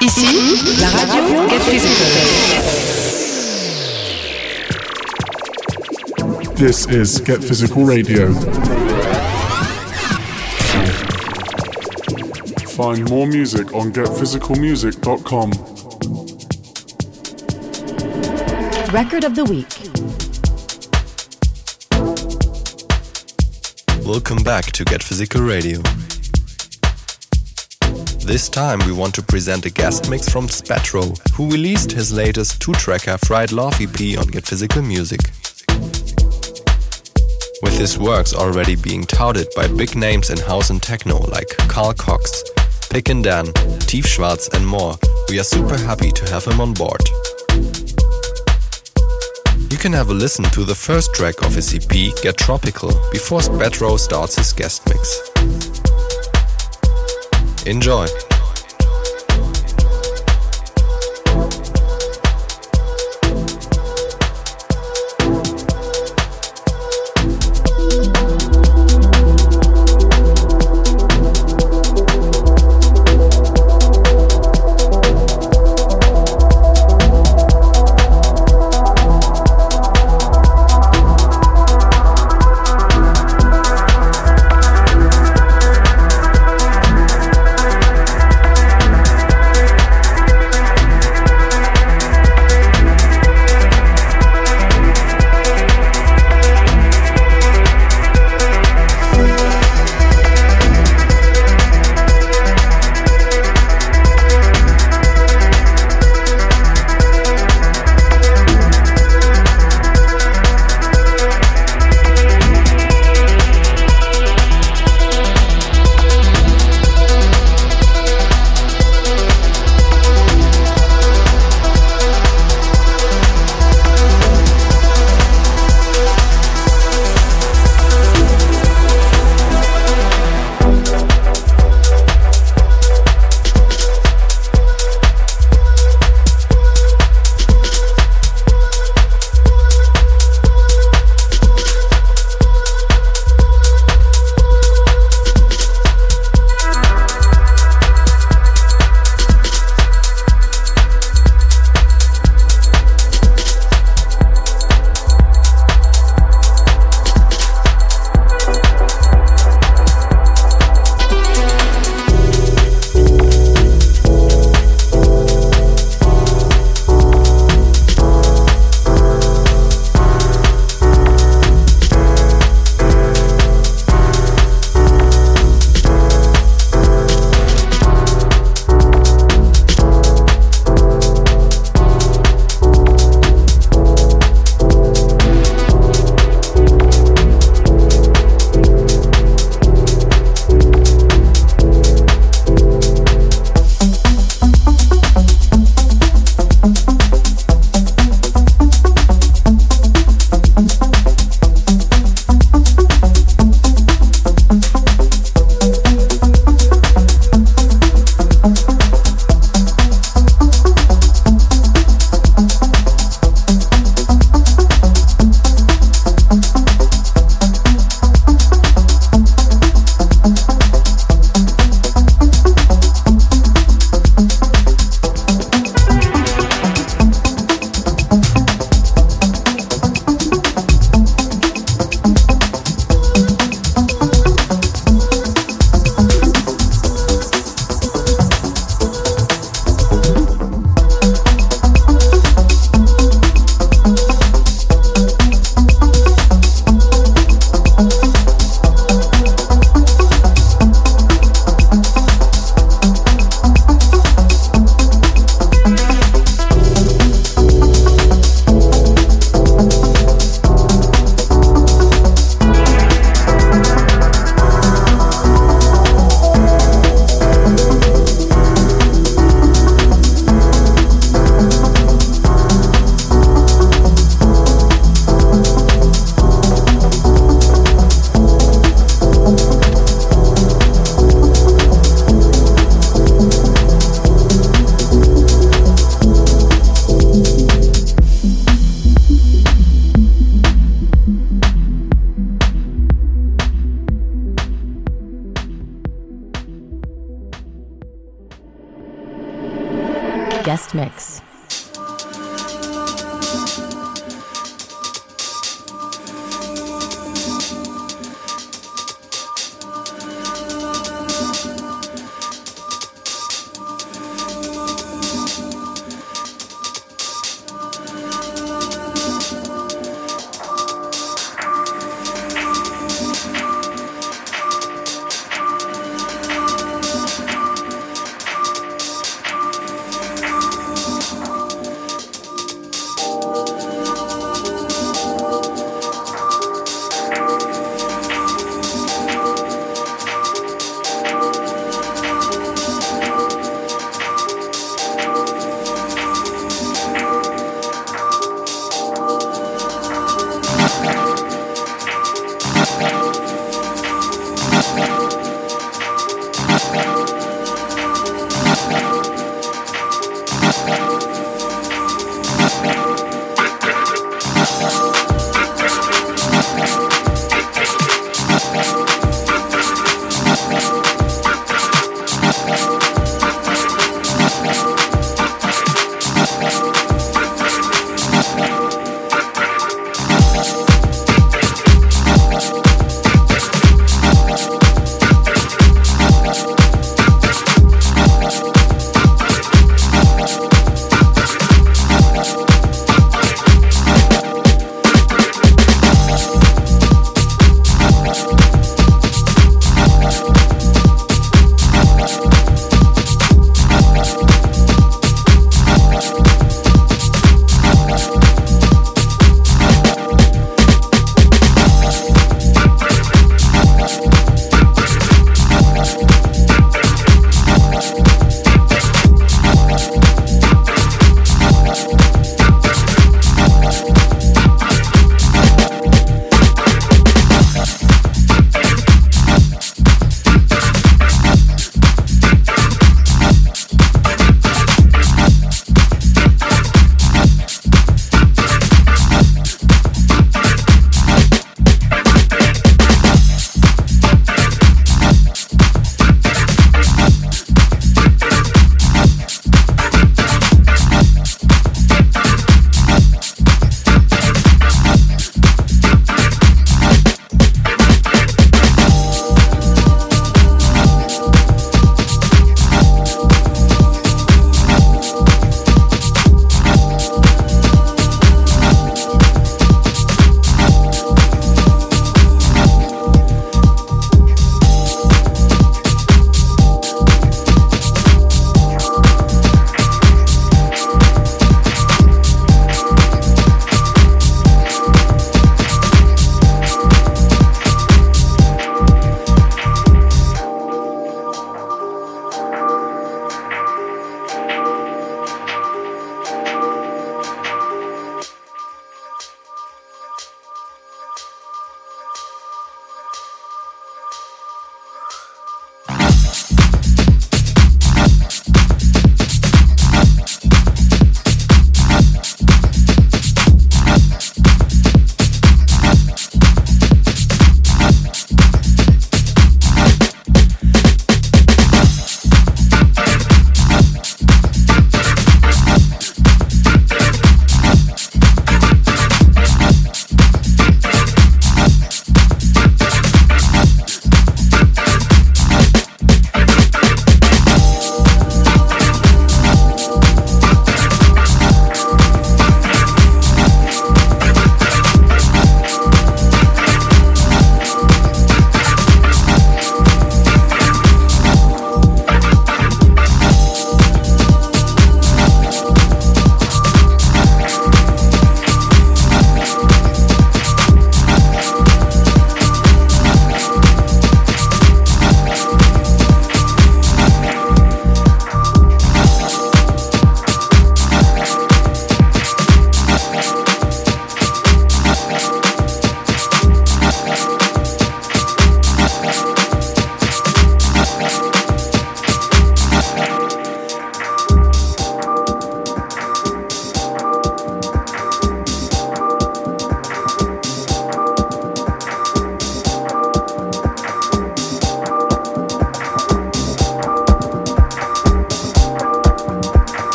Ici, la radio Get Physical. This is Get Physical Radio. Find more music on getphysicalmusic.com. Record of the Week. Welcome back to Get Physical Radio. This time we want to present a guest mix from Spettro, who released his latest two-tracker Fried Love EP on Get Physical Music. With his works already being touted by big names in house and techno like Carl Cox, Pig and Dan, Tiefschwarz and more, we are super happy to have him on board. You can have a listen to the first track of his EP, Get Tropical, before Spettro starts his guest mix. Enjoy!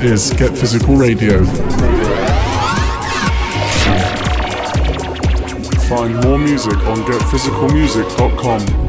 Is Get Physical Radio. Find more music on getphysicalmusic.com.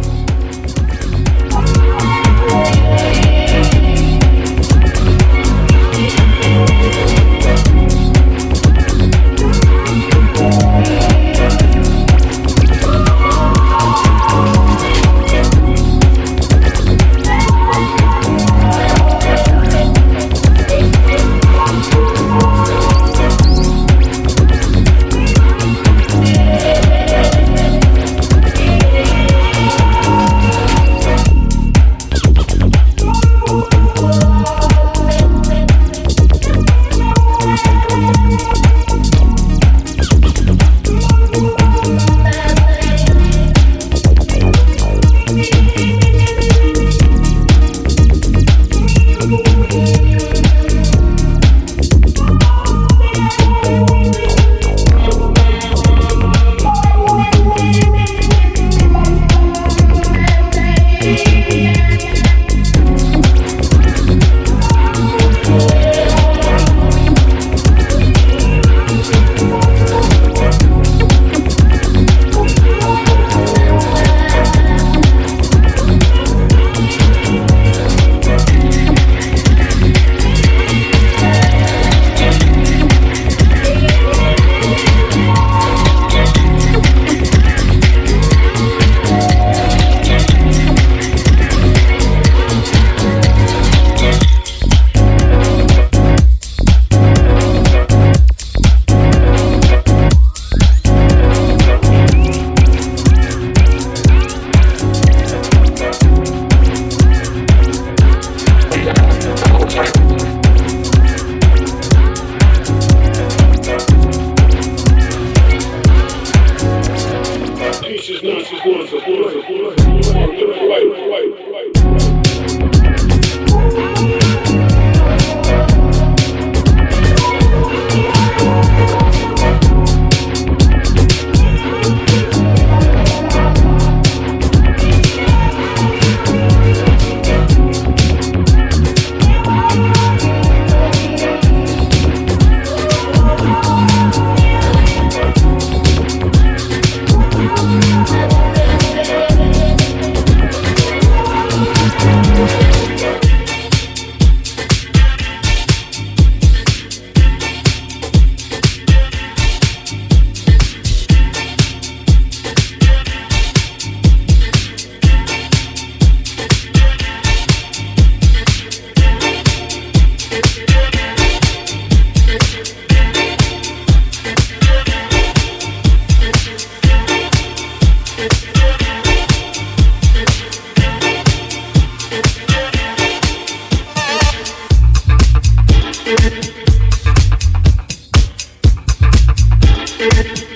Thank you.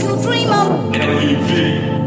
You dream of.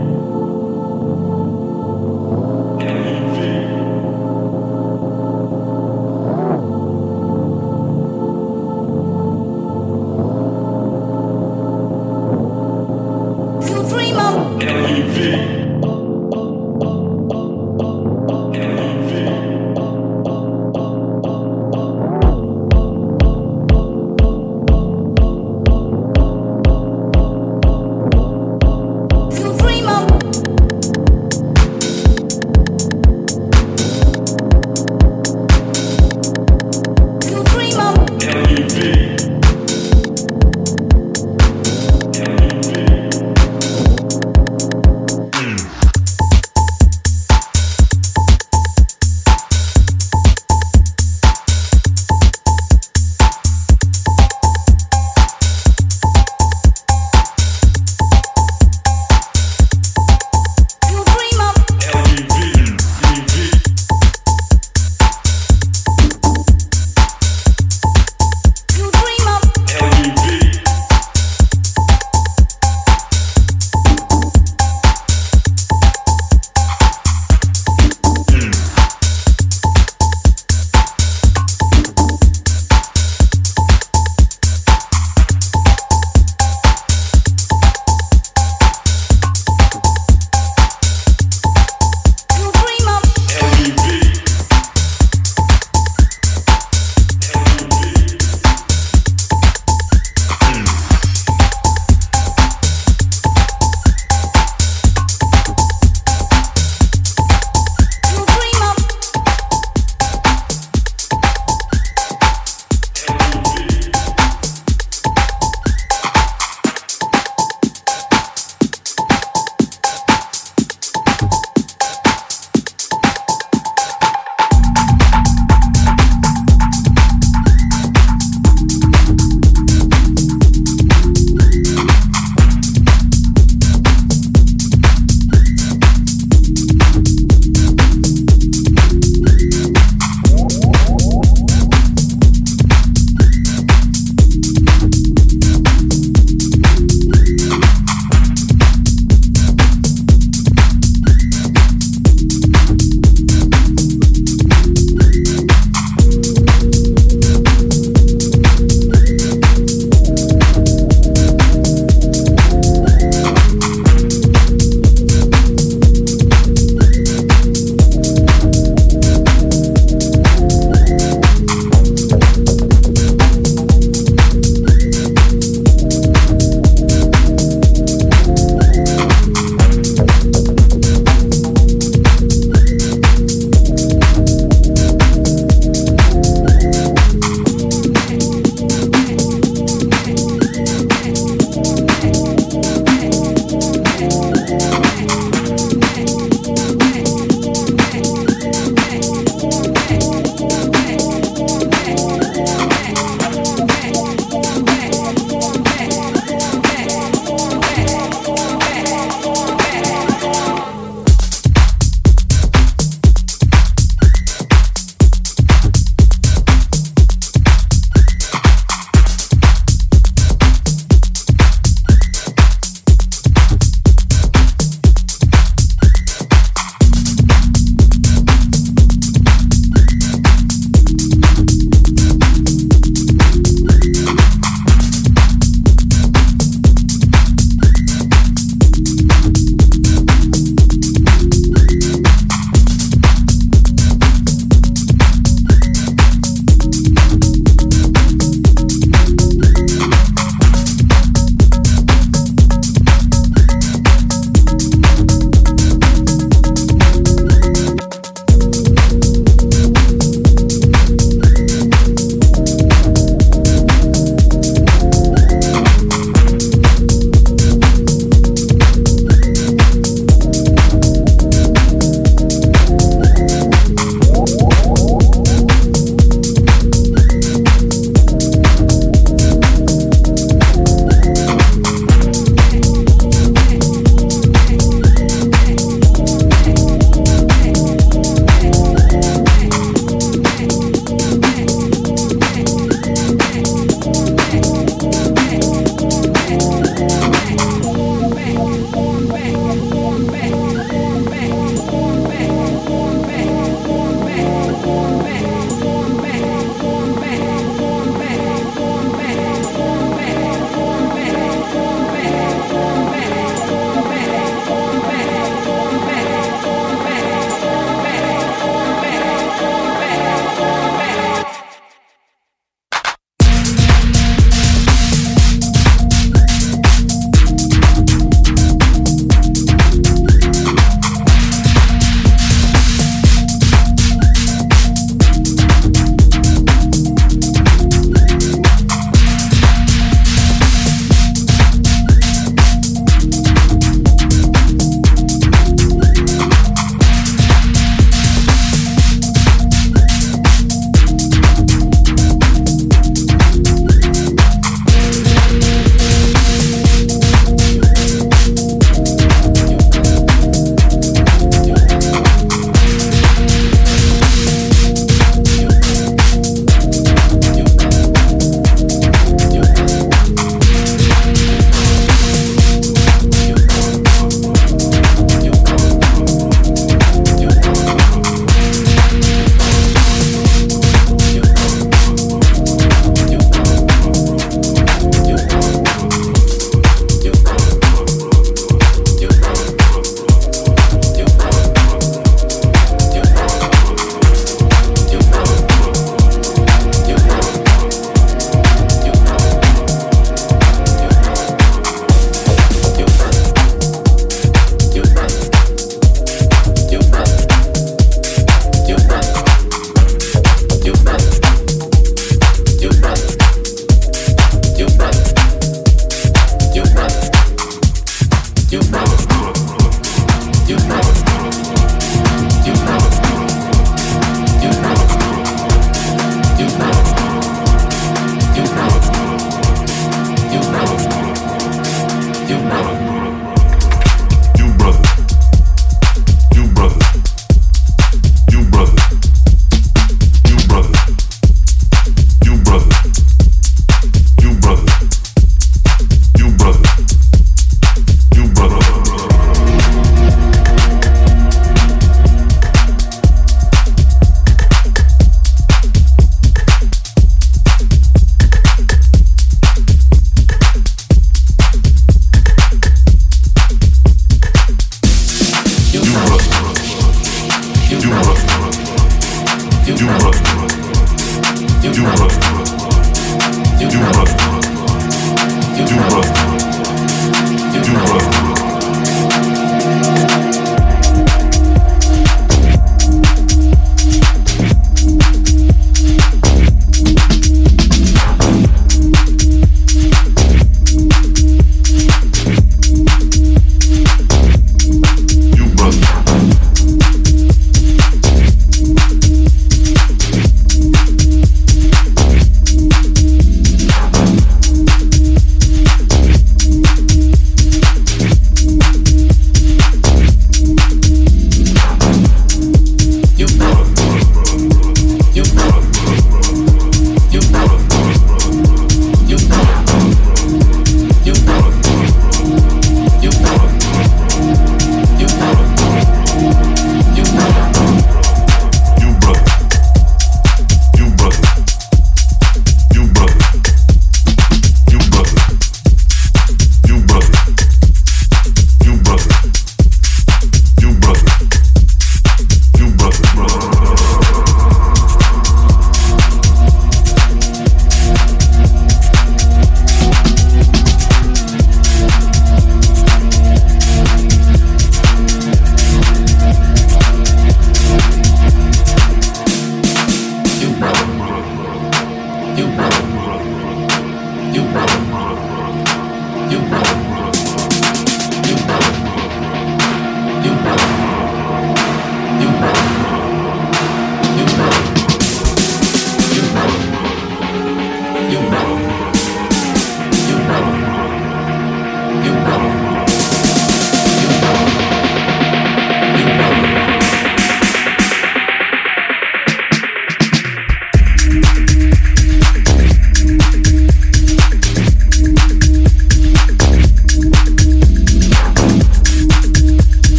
you.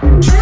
True.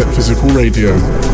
Get Physical Radio.